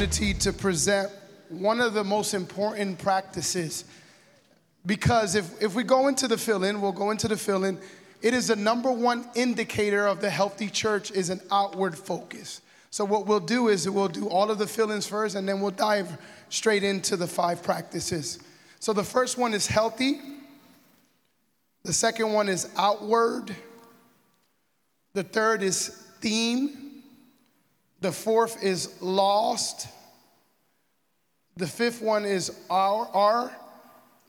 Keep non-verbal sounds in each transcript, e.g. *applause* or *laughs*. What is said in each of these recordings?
opportunity to present one of the most important practices because if, if we go into the fill-in, we'll go into the fill-in, it is the number one indicator of the healthy church is an outward focus. So what we'll do is we'll do all of the fill-ins first and then we'll dive straight into the five practices. So the first one is healthy. The second one is outward. The third is theme. The fourth is lost. The fifth one is our, our.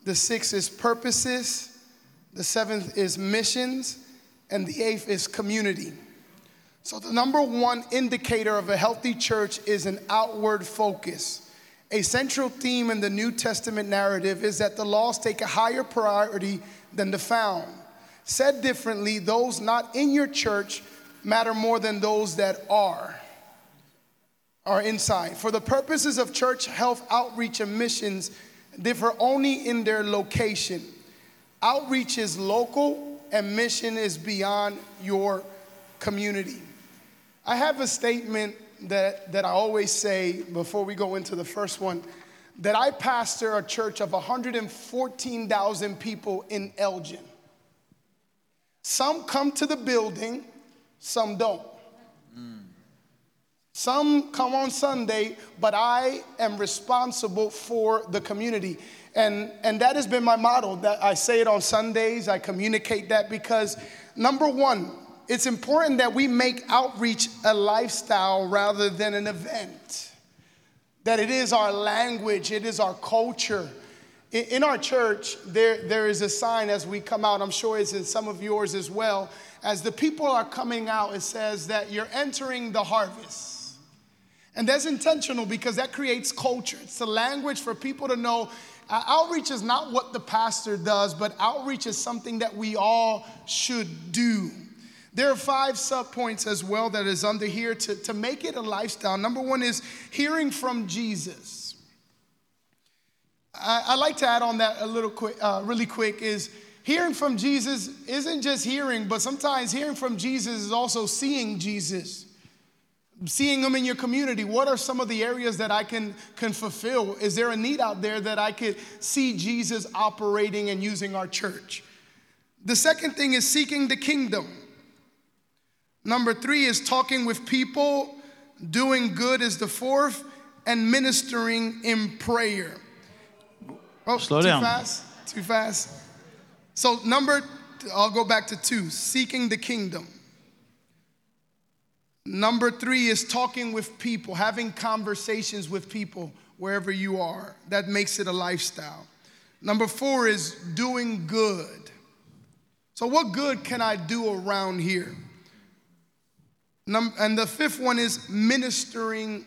The sixth is purposes. The seventh is missions. And the eighth is community. So, the number one indicator of a healthy church is an outward focus. A central theme in the New Testament narrative is that the lost take a higher priority than the found. Said differently, those not in your church matter more than those that are are inside. For the purposes of church health outreach and missions differ only in their location. Outreach is local and mission is beyond your community. I have a statement that, that I always say before we go into the first one that I pastor a church of 114,000 people in Elgin. Some come to the building, some don't. Some come on Sunday, but I am responsible for the community. And, and that has been my model. That I say it on Sundays, I communicate that because number one, it's important that we make outreach a lifestyle rather than an event. That it is our language, it is our culture. In, in our church, there, there is a sign as we come out, I'm sure it's in some of yours as well. As the people are coming out, it says that you're entering the harvest. And that's intentional because that creates culture. It's a language for people to know uh, outreach is not what the pastor does, but outreach is something that we all should do. There are five subpoints as well that is under here to, to make it a lifestyle. Number one is hearing from Jesus. I, I like to add on that a little quick, uh, really quick is hearing from Jesus isn't just hearing, but sometimes hearing from Jesus is also seeing Jesus seeing them in your community what are some of the areas that i can can fulfill? Is there a need out there that i could see jesus operating and using our church? The second thing is seeking the kingdom. Number three is talking with people doing good is the fourth and ministering in prayer. Oh slow too down. fast? Too fast? So number i'll go back to two seeking the kingdom Number three is talking with people, having conversations with people wherever you are. That makes it a lifestyle. Number four is doing good. So, what good can I do around here? and the fifth one is ministering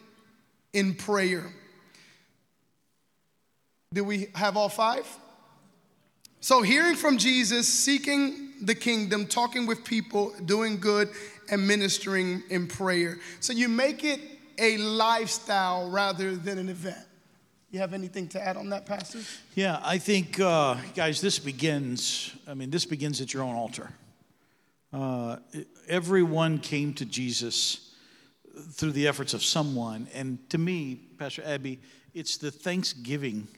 in prayer. Do we have all five? So, hearing from Jesus, seeking the kingdom, talking with people, doing good, and ministering in prayer. So you make it a lifestyle rather than an event. You have anything to add on that, Pastor? Yeah, I think, uh, guys, this begins, I mean, this begins at your own altar. Uh, everyone came to Jesus through the efforts of someone. And to me, Pastor Abby, it's the thanksgiving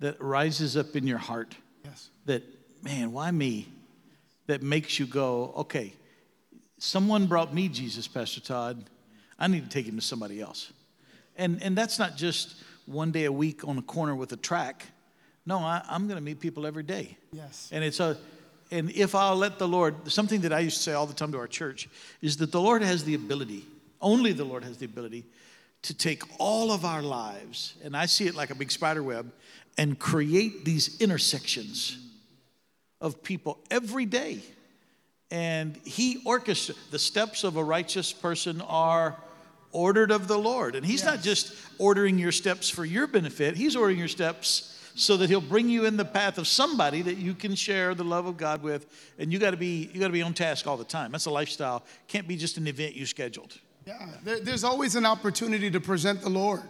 that rises up in your heart. Yes. That, man, why me? That makes you go, okay, Someone brought me Jesus, Pastor Todd. I need to take him to somebody else. And, and that's not just one day a week on a corner with a track. No, I, am going to meet people every day. Yes. And it's a, and if I'll let the Lord, something that I used to say all the time to our church is that the Lord has the ability, only the Lord has the ability to take all of our lives, and I see it like a big spider web, and create these intersections of people every day and he orchestrates the steps of a righteous person are ordered of the Lord. And he's yes. not just ordering your steps for your benefit, he's ordering your steps so that he'll bring you in the path of somebody that you can share the love of God with. And you got to be you got to be on task all the time. That's a lifestyle. Can't be just an event you scheduled. Yeah, there, there's always an opportunity to present the Lord.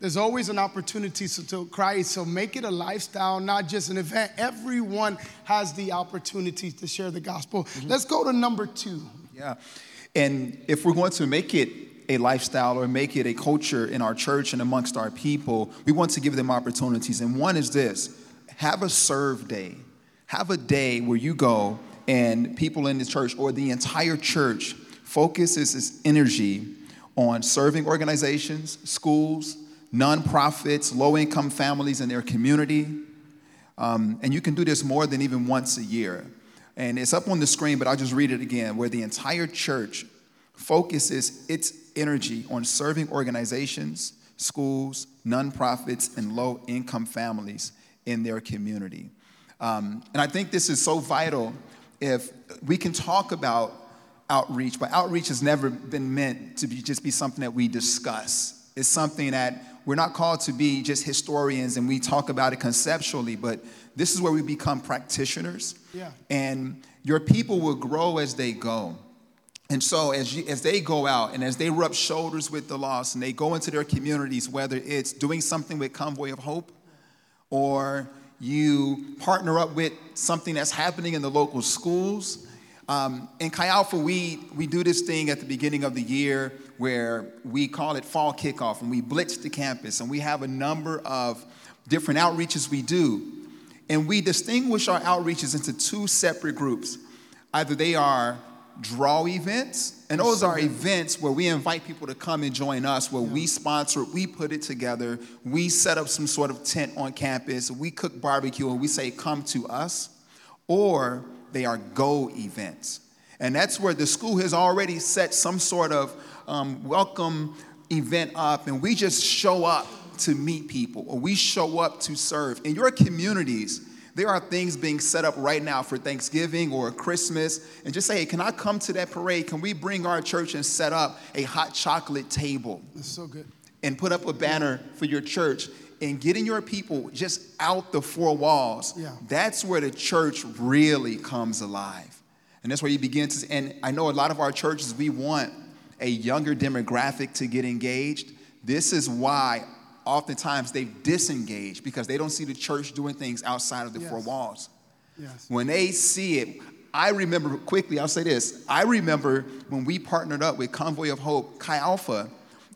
There's always an opportunity to Christ. So make it a lifestyle, not just an event. Everyone has the opportunity to share the gospel. Mm-hmm. Let's go to number two. Yeah. And if we're going to make it a lifestyle or make it a culture in our church and amongst our people, we want to give them opportunities. And one is this have a serve day. Have a day where you go and people in the church or the entire church focuses its energy on serving organizations, schools, nonprofits, low income families in their community. Um, and you can do this more than even once a year. And it's up on the screen, but I'll just read it again where the entire church focuses its energy on serving organizations, schools, nonprofits, and low income families in their community. Um, and I think this is so vital if we can talk about outreach, but outreach has never been meant to be just be something that we discuss. It's something that we're not called to be just historians and we talk about it conceptually, but this is where we become practitioners. Yeah. And your people will grow as they go. And so, as, you, as they go out and as they rub shoulders with the lost and they go into their communities, whether it's doing something with Convoy of Hope or you partner up with something that's happening in the local schools. Um, in Chi Alpha, we, we do this thing at the beginning of the year where we call it fall kickoff and we blitz the campus and we have a number of different outreaches we do. And we distinguish our outreaches into two separate groups. Either they are draw events, and those are events where we invite people to come and join us, where we sponsor it, we put it together, we set up some sort of tent on campus, we cook barbecue, and we say, Come to us. Or they are go events. And that's where the school has already set some sort of um, welcome event up, and we just show up to meet people, or we show up to serve. In your communities, there are things being set up right now for Thanksgiving or Christmas, and just say, hey, can I come to that parade? Can we bring our church and set up a hot chocolate table? That's so good. And put up a banner for your church and getting your people just out the four walls. Yeah. That's where the church really comes alive. And that's where you begin to, and I know a lot of our churches, we want a younger demographic to get engaged. This is why oftentimes they disengage because they don't see the church doing things outside of the Yes. four walls. Yes. When they see it, I remember quickly, I'll say this. I remember when we partnered up with Convoy of Hope, Chi Alpha,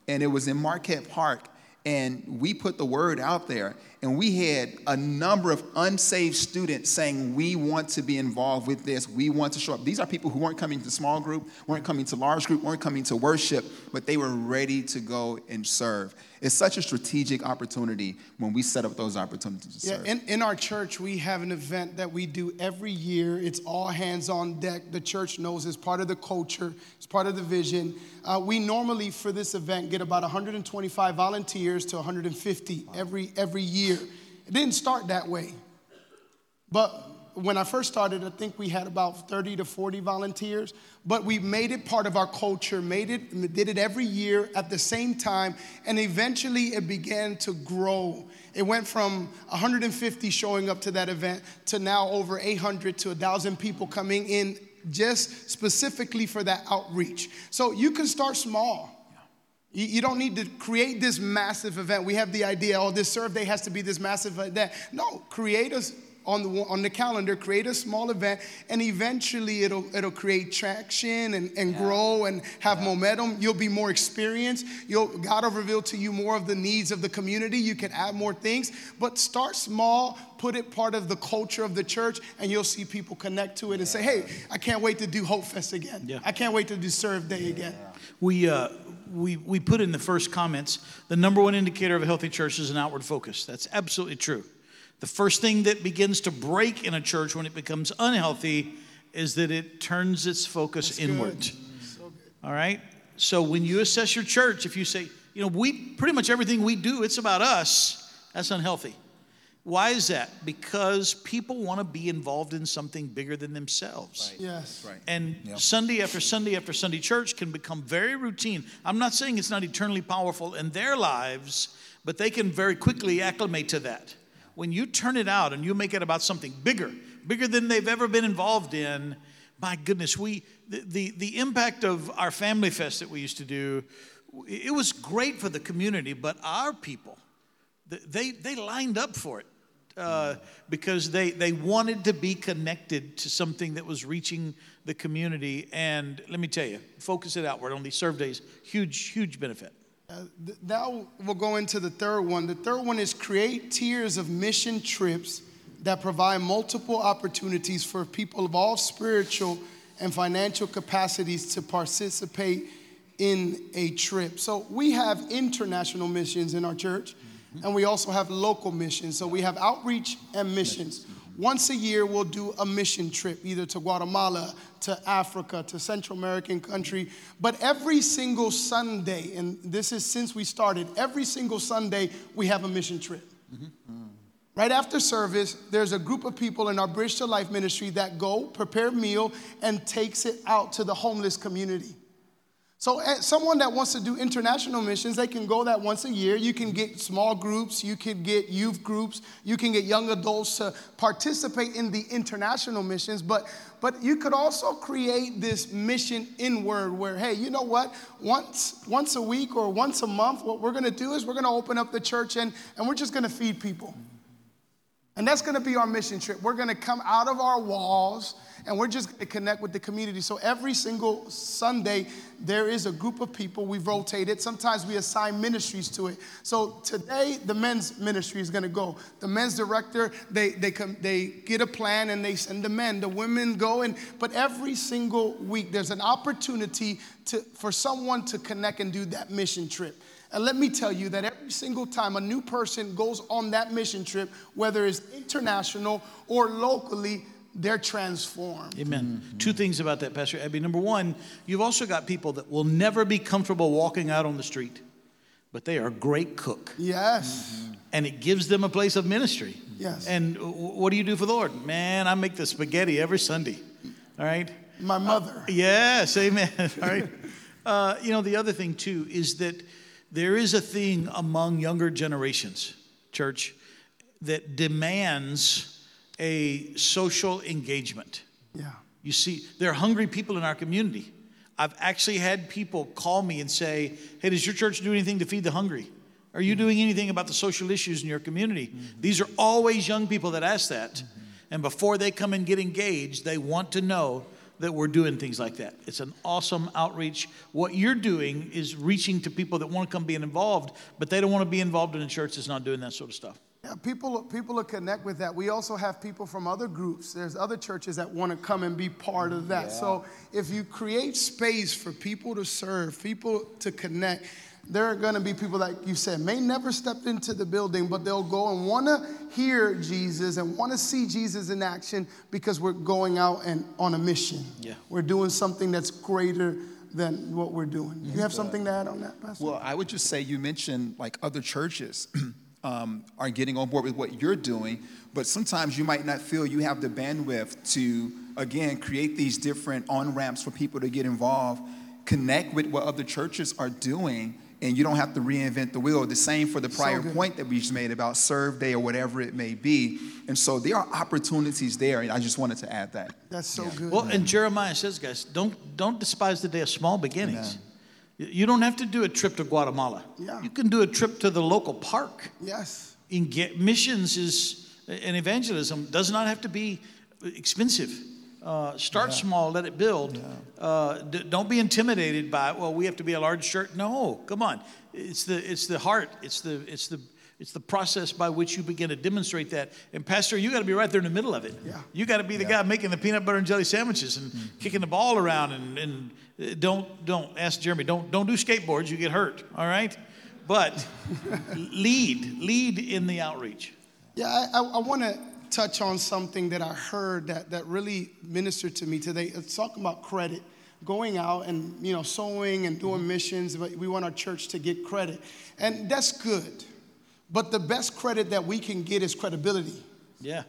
and it was in Marquette Park, and we put the word out there, and we had a number of unsaved students saying, We want to be involved with this. We want to show up. These are people who weren't coming to small group, weren't coming to large group, weren't coming to worship, but they were ready to go and serve. It's such a strategic opportunity when we set up those opportunities to Yeah, serve. in, in our church, we have an event that we do every year. It's all hands on deck. The church knows it's part of the culture, it's part of the vision. Uh, we normally, for this event, get about 125 volunteers to 150 every, every year. It didn't start that way. But when I first started, I think we had about 30 to 40 volunteers. But we made it part of our culture, made it, did it every year at the same time, and eventually it began to grow. It went from 150 showing up to that event to now over 800 to 1,000 people coming in just specifically for that outreach. So you can start small. You, you don't need to create this massive event. We have the idea, oh, this serve day has to be this massive event. No, create us on the on the calendar, create a small event, and eventually it'll it'll create traction and, and grow and have momentum. You'll be more experienced. You'll God will reveal to you more of the needs of the community. You can add more things, but start small. Put it part of the culture of the church, and you'll see people connect to it and say, "Hey, I can't wait to do Hope Fest again. Yeah. I can't wait to do Serve Day again." We, uh, we, we put in the first comments the number one indicator of a healthy church is an outward focus. That's absolutely true. The first thing that begins to break in a church when it becomes unhealthy is that it turns its focus inward. All right? So when you assess your church, if you say, you know, we pretty much everything we do, it's about us, that's unhealthy. Why is that? Because people want to be involved in something bigger than themselves. Yes. Right. And Yeah. Sunday after Sunday after Sunday, church can become very routine. I'm not saying it's not eternally powerful in their lives, but they can very quickly acclimate to that. When you turn it out and you make it about something bigger, bigger than they've ever been involved in, my goodness, we the, the, the impact of our family fest that we used to do, it was great for the community, but our people, they, they lined up for it. Uh, because they, they wanted to be connected to something that was reaching the community. And let me tell you, focus it outward on these serve days, huge, huge benefit. Uh, th- now we'll go into the third one. The third one is create tiers of mission trips that provide multiple opportunities for people of all spiritual and financial capacities to participate in a trip. So we have international missions in our church, and we also have local missions. So we have outreach and missions. Once a year, we'll do a mission trip, either to Guatemala, to Africa, to Central American country. But every single Sunday, and this is since we started, every single Sunday, we have a mission trip. Right after service, there's a group of people in our Bridge to Life ministry that go, prepare meal, and takes it out to the homeless community. So, someone that wants to do international missions, they can go that once a year. You can get small groups, you can get youth groups, you can get young adults to participate in the international missions. But, but you could also create this mission inward where, hey, you know what? Once, once a week or once a month, what we're going to do is we're going to open up the church and, and we're just going to feed people. And that's going to be our mission trip. We're going to come out of our walls and we're just going to connect with the community. So every single Sunday, there is a group of people. We've rotated. Sometimes we assign ministries to it. So today, the men's ministry is going to go. The men's director, they, they, come, they get a plan and they send the men. The women go. And, but every single week, there's an opportunity to, for someone to connect and do that mission trip. And let me tell you that every single time a new person goes on that mission trip, whether it's international or locally, they're transformed. Amen. Two things about that, Pastor Abby. Number one, you've also got people that will never be comfortable walking out on the street, but they are a great cook. Yes. And it gives them a place of ministry. Yes. And what do you do for the Lord? Man, I make the spaghetti every Sunday. All right? My mother. Yes, amen. *laughs* All right. Uh, you know, the other thing too is that there is a thing among younger generations, church, that demands a social engagement. Yeah. You see, there are hungry people in our community. I've actually had people call me and say, Hey, does your church do anything to feed the hungry? Are you mm-hmm. doing anything about the social issues in your community? Mm-hmm. These are always young people that ask that. Mm-hmm. And before they come and get engaged, they want to know that we're doing things like that. It's an awesome outreach. What you're doing is reaching to people that want to come be involved, but they don't want to be involved in a church that's not doing that sort of stuff. Yeah, people, people will connect with that. We also have people from other groups. There's other churches that want to come and be part of that. So if you create space for people to serve, people to connect, there are going to be people like you said may never step into the building, but they'll go and want to hear Jesus and want to see Jesus in action because we're going out and on a mission. Yeah. We're doing something that's greater than what we're doing. You have something to add on that, Pastor? Well, I would just say you mentioned like other churches *clears throat* um, are getting on board with what you're doing, but sometimes you might not feel you have the bandwidth to, again, create these different on ramps for people to get involved, connect with what other churches are doing, and you don't have to reinvent the wheel. The same for the prior good. point that we just made about Serve Day or whatever it may be. And so there are opportunities there, and I just wanted to add that. that's so good. Well, and Jeremiah says, guys, don't don't despise the day of small beginnings. You don't have to do a trip to Guatemala. Yeah. You can do a trip to the local park. yes. In get, missions is and evangelism does not have to be expensive. Uh, start small, let it build. Uh, d- don't be intimidated by well, we have to be a large church. No, come on. It's the it's the heart. It's the it's the it's the process by which you begin to demonstrate that. And pastor, you got to be right there in the middle of it. Yeah. You got to be the guy making the peanut butter and jelly sandwiches and kicking the ball around and, and uh, don't don't ask Jeremy. Don't don't do skateboards. You get hurt. All right. But *laughs* lead lead in the outreach. Yeah, I, I, I want to touch on something that I heard that, that really ministered to me today. It's talking about credit, going out and you know sowing and doing missions. But we want our church to get credit, and that's good. But the best credit that we can get is credibility. Yeah.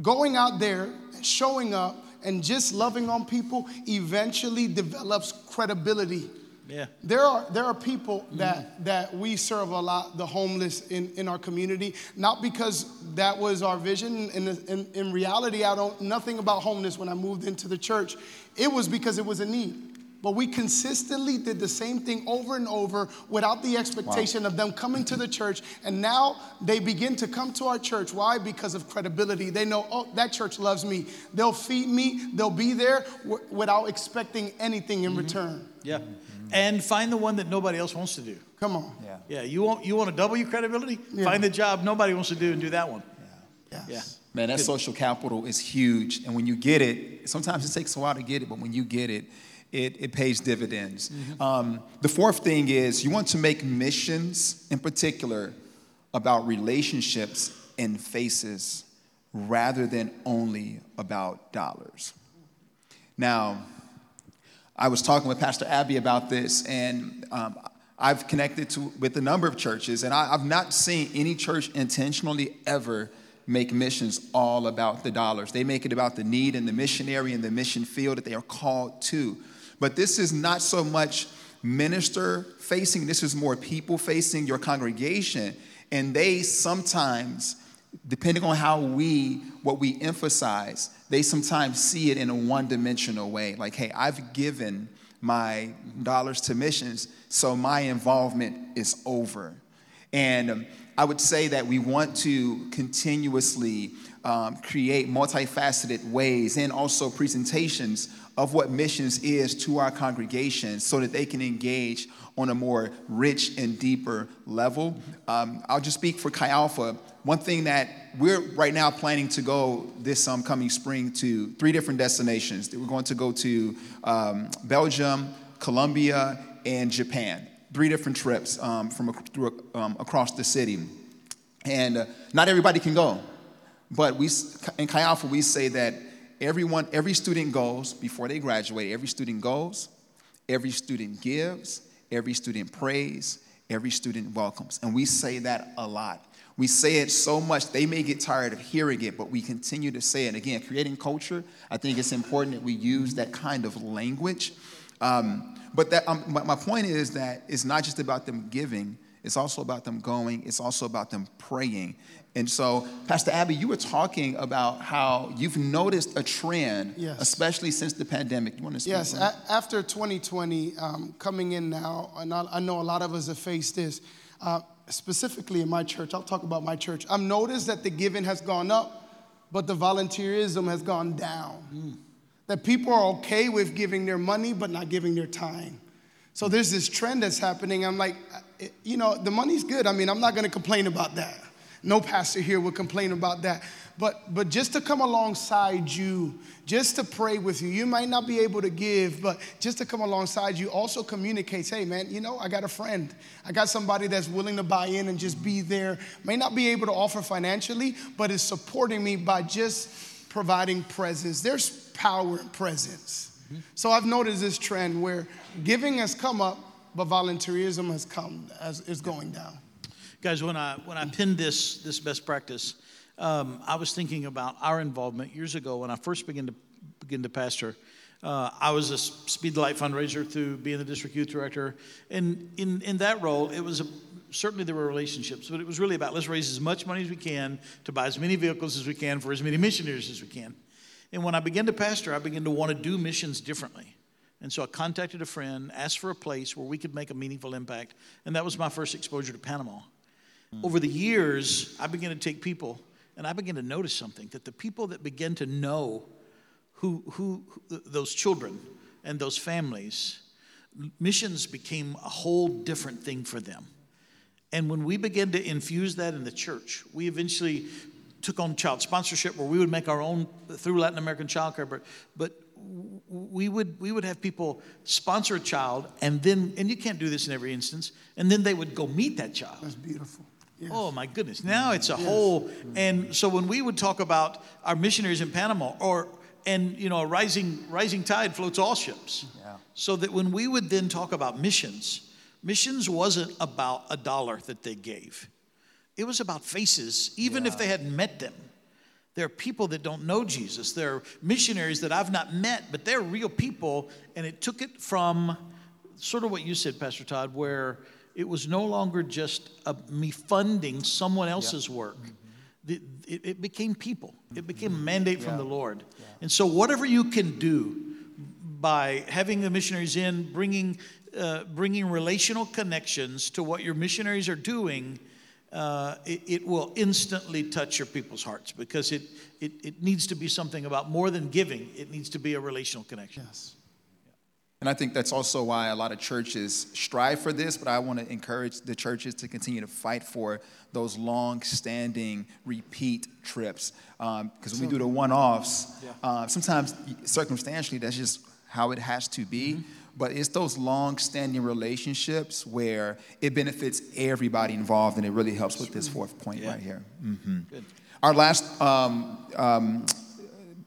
Going out there, showing up, and just loving on people eventually develops credibility. Yeah. There are there are people that that we serve a lot, the homeless in, in our community, not because that was our vision. In, in, in reality, I don't nothing about homeless when I moved into the church. It was because it was a need. But we consistently did the same thing over and over without the expectation of them coming to the church. And now they begin to come to our church. Why? Because of credibility. They know, oh, that church loves me. They'll feed me, they'll be there w- without expecting anything in mm-hmm. return. Yeah. Mm-hmm. And find the one that nobody else wants to do. Come on. Yeah. Yeah, you want you want to double your credibility? Yeah. Find the job nobody wants to do and do that one. Yes. Yeah. Man, that social capital is huge. And when you get it, sometimes it takes a while to get it, but when you get it, it, it pays dividends. Um, the fourth thing is you want to make missions, in particular, about relationships and faces rather than only about dollars. Now, I was talking with Pastor Abby about this, and um, I've connected to, with a number of churches, and I, I've not seen any church intentionally ever make missions all about the dollars. They make it about the need and the missionary and the mission field that they are called to. But this is not so much minister facing, this is more people facing your congregation. And they sometimes, depending on how we, what we emphasize, they sometimes see it in a one dimensional way. Like, hey, I've given my dollars to missions, so my involvement is over. And um, I would say that we want to continuously um, create multifaceted ways and also presentations of what missions is to our congregation so that they can engage on a more rich and deeper level. Um, I'll just speak for Chi Alpha. One thing that we're right now planning to go this um, coming spring to three different destinations. We're going to go to um, Belgium, Colombia, and Japan. Three different trips um, from through, um, across the city. And uh, not everybody can go. But we, in Chi Alpha, we say that everyone, every student goes before they graduate. Every student goes, every student gives, every student prays, every student welcomes. And we say that a lot. We say it so much they may get tired of hearing it, but we continue to say it. Again, creating culture, I think it's important that we use that kind of language. Um, but that, um, my, my point is that it's not just about them giving, it's also about them going, it's also about them praying. And so, Pastor Abby, you were talking about how you've noticed a trend, Yes. especially since the pandemic. You want to speak? Yes, a- after 2020, um, coming in now, and I, I know a lot of us have faced this, uh, specifically in my church. I'll talk about my church. I've noticed that the giving has gone up, but the volunteerism has gone down. That people are okay with giving their money, but not giving their time. So there's this trend that's happening. I'm like, you know, the money's good. I mean, I'm not going to complain about that. No pastor here would complain about that. But but just to come alongside you, just to pray with you. You might not be able to give, but just to come alongside you also communicates, hey man, you know, I got a friend. I got somebody that's willing to buy in and just be there. May not be able to offer financially, but is supporting me by just providing presence. There's power in presence. So I've noticed this trend where giving has come up, but volunteerism has come as is going down. Guys, when I when I pinned this this best practice, um, I was thinking about our involvement years ago when I first began to begin to pastor. Uh, I was a Speed Light fundraiser through being the district youth director, and in in that role, it was a, certainly there were relationships, but it was really about let's raise as much money as we can to buy as many vehicles as we can for as many missionaries as we can. And when I began to pastor, I began to want to do missions differently. And so I contacted a friend, asked for a place where we could make a meaningful impact, and that was my first exposure to Panama. Over the years, I began to take people and I began to notice something that the people that began to know who, who, who those children and those families, missions became a whole different thing for them. And when we began to infuse that in the church, we eventually took on child sponsorship where we would make our own through Latin American Child Care, but, but we would we would have people sponsor a child and then and you can't do this in every instance and then they would go meet that child That's beautiful. Yes. Oh my goodness. Now mm-hmm. it's a whole mm-hmm. and so when we would talk about our missionaries in Panama or and you know a rising rising tide floats all ships. Yeah. So that when we would then talk about missions, missions wasn't about a dollar that they gave. It was about faces even if they hadn't met them. There are people that don't know Jesus. There are missionaries that I've not met, but they're real people and it took it from sort of what you said Pastor Todd where it was no longer just a, me funding someone else's work. Mm-hmm. The- it, it became people. It mm-hmm. became a mandate from the Lord. And so, whatever you can do, by having the missionaries in, bringing, uh, bringing relational connections to what your missionaries are doing, uh, it, it, will instantly touch your people's hearts because it, it, it needs to be something about more than giving, it needs to be a relational connection. Yes. And I think that's also why a lot of churches strive for this, but I want to encourage the churches to continue to fight for those long standing repeat trips. Because um, when we do the one offs, uh, sometimes circumstantially, that's just how it has to be. Mm-hmm. But it's those long standing relationships where it benefits everybody involved and it really helps with this fourth point yeah. right here. Mm-hmm. Our last um, um,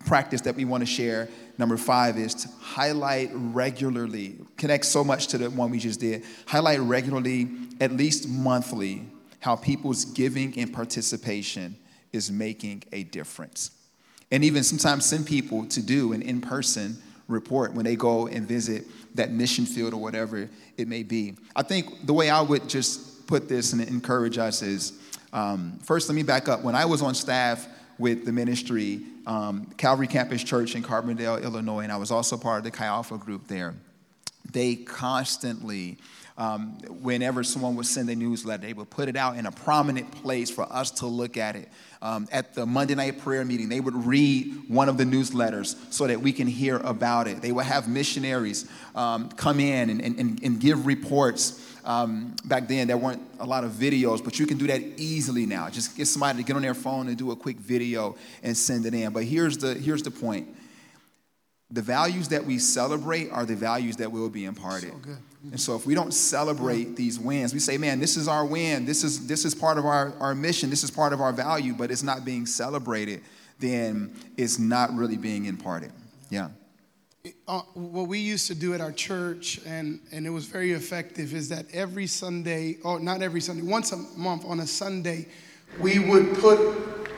practice that we want to share Number five is to highlight regularly, connects so much to the one we just did. Highlight regularly, at least monthly, how people's giving and participation is making a difference. And even sometimes send people to do an in person report when they go and visit that mission field or whatever it may be. I think the way I would just put this and encourage us is um, first, let me back up. When I was on staff with the ministry, um, Calvary Campus Church in Carbondale, Illinois, and I was also part of the Chi Alpha group there. They constantly, um, whenever someone would send a newsletter, they would put it out in a prominent place for us to look at it. Um, at the Monday night prayer meeting, they would read one of the newsletters so that we can hear about it. They would have missionaries um, come in and, and, and give reports um, back then, there weren't a lot of videos, but you can do that easily now. Just get somebody to get on their phone and do a quick video and send it in. But here's the, here's the point the values that we celebrate are the values that will be imparted. So. And so if we don't celebrate these wins, we say, man, this is our win. This is, this is part of our, our mission. This is part of our value, but it's not being celebrated, then it's not really being imparted. Yeah uh, what we used to do at our church, and, and it was very effective, is that every Sunday, or not every Sunday, once a month on a Sunday, we would put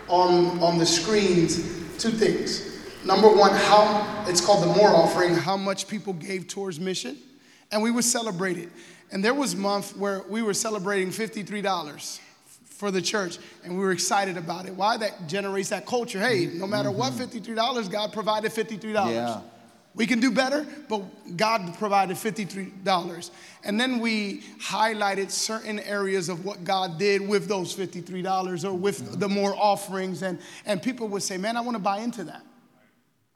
on, on the screens two things. Number one, how it's called the more offering, how much people gave towards mission, and we would celebrate it. And there was a month where we were celebrating $53 for the church and we were excited about it why that generates that culture hey no matter what $53 mm-hmm. god provided $53 yeah. We can do better, but God provided $53. And then we highlighted certain areas of what God did with those $53 or with the more offerings. And, and people would say, Man, I want to buy into that.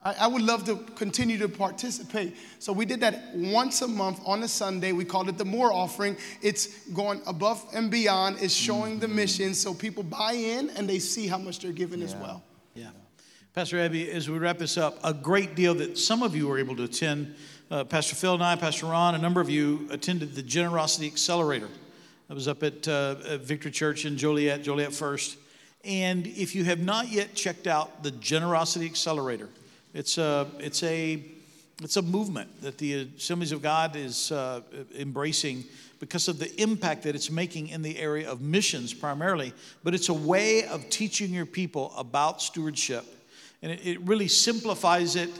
I, I would love to continue to participate. So we did that once a month on a Sunday. We called it the more offering. It's going above and beyond, it's showing the mission so people buy in and they see how much they're giving yeah. as well. Yeah. Pastor Abby, as we wrap this up, a great deal that some of you were able to attend. Uh, Pastor Phil and I, Pastor Ron, a number of you attended the Generosity Accelerator. I was up at, uh, at Victory Church in Joliet, Joliet First. And if you have not yet checked out the Generosity Accelerator, it's a, it's a, it's a movement that the Assemblies of God is uh, embracing because of the impact that it's making in the area of missions primarily. But it's a way of teaching your people about stewardship and it, it really simplifies it.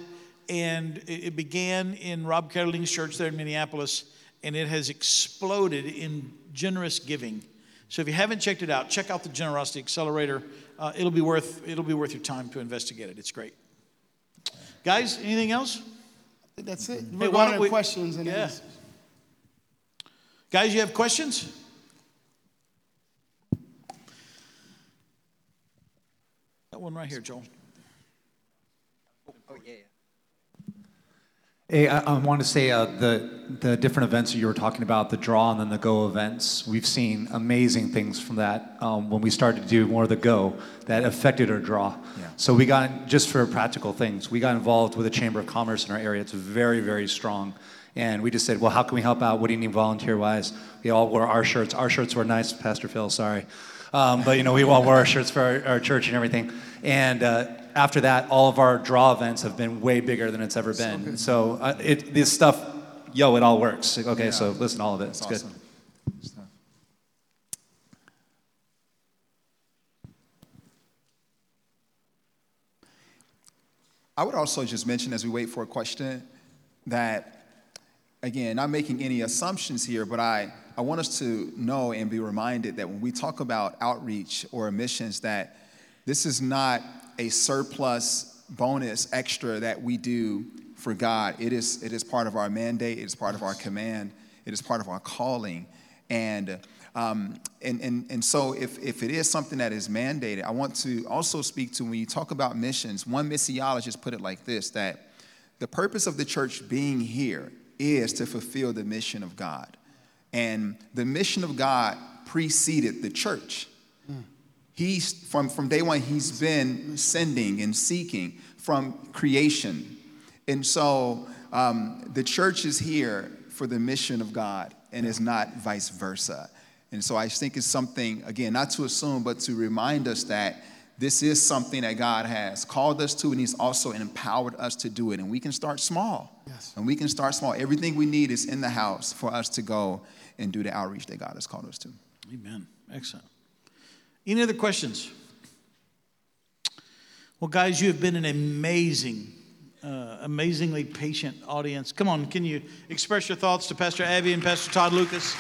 And it, it began in Rob Ketterling's church there in Minneapolis, and it has exploded in generous giving. So if you haven't checked it out, check out the Generosity Accelerator. Uh, it'll be worth it'll be worth your time to investigate it. It's great. Guys, anything else? I think that's it. We're hey, we, questions and yeah. Guys, you have questions? That one right here, Joel. Oh, yeah. Hey, I, I want to say uh, the the different events that you were talking about, the draw and then the go events. We've seen amazing things from that um, when we started to do more of the go that affected our draw. Yeah. So we got just for practical things, we got involved with the Chamber of Commerce in our area. It's very very strong, and we just said, well, how can we help out? What do you need volunteer wise? We all wore our shirts. Our shirts were nice, Pastor Phil. Sorry, um, but you know we all wore our shirts for our, our church and everything, and. Uh, after that, all of our draw events have been way bigger than it's ever been. So, so uh, it, this stuff, yo, it all works. Okay, yeah. so listen, to all of it. That's it's awesome. good. I would also just mention as we wait for a question that, again, not making any assumptions here, but I, I want us to know and be reminded that when we talk about outreach or missions, that this is not a surplus bonus extra that we do for God. It is, it is part of our mandate, it is part of our command, it is part of our calling. And, um, and, and, and so, if, if it is something that is mandated, I want to also speak to when you talk about missions, one missiologist put it like this that the purpose of the church being here is to fulfill the mission of God. And the mission of God preceded the church. He's from, from day one, he's been sending and seeking from creation. And so um, the church is here for the mission of God and is not vice versa. And so I think it's something, again, not to assume, but to remind us that this is something that God has called us to, and He's also empowered us to do it. And we can start small. Yes. And we can start small. Everything we need is in the house for us to go and do the outreach that God has called us to. Amen. Excellent. Any other questions? Well, guys, you have been an amazing, uh, amazingly patient audience. Come on, can you express your thoughts to Pastor Abby and Pastor Todd Lucas?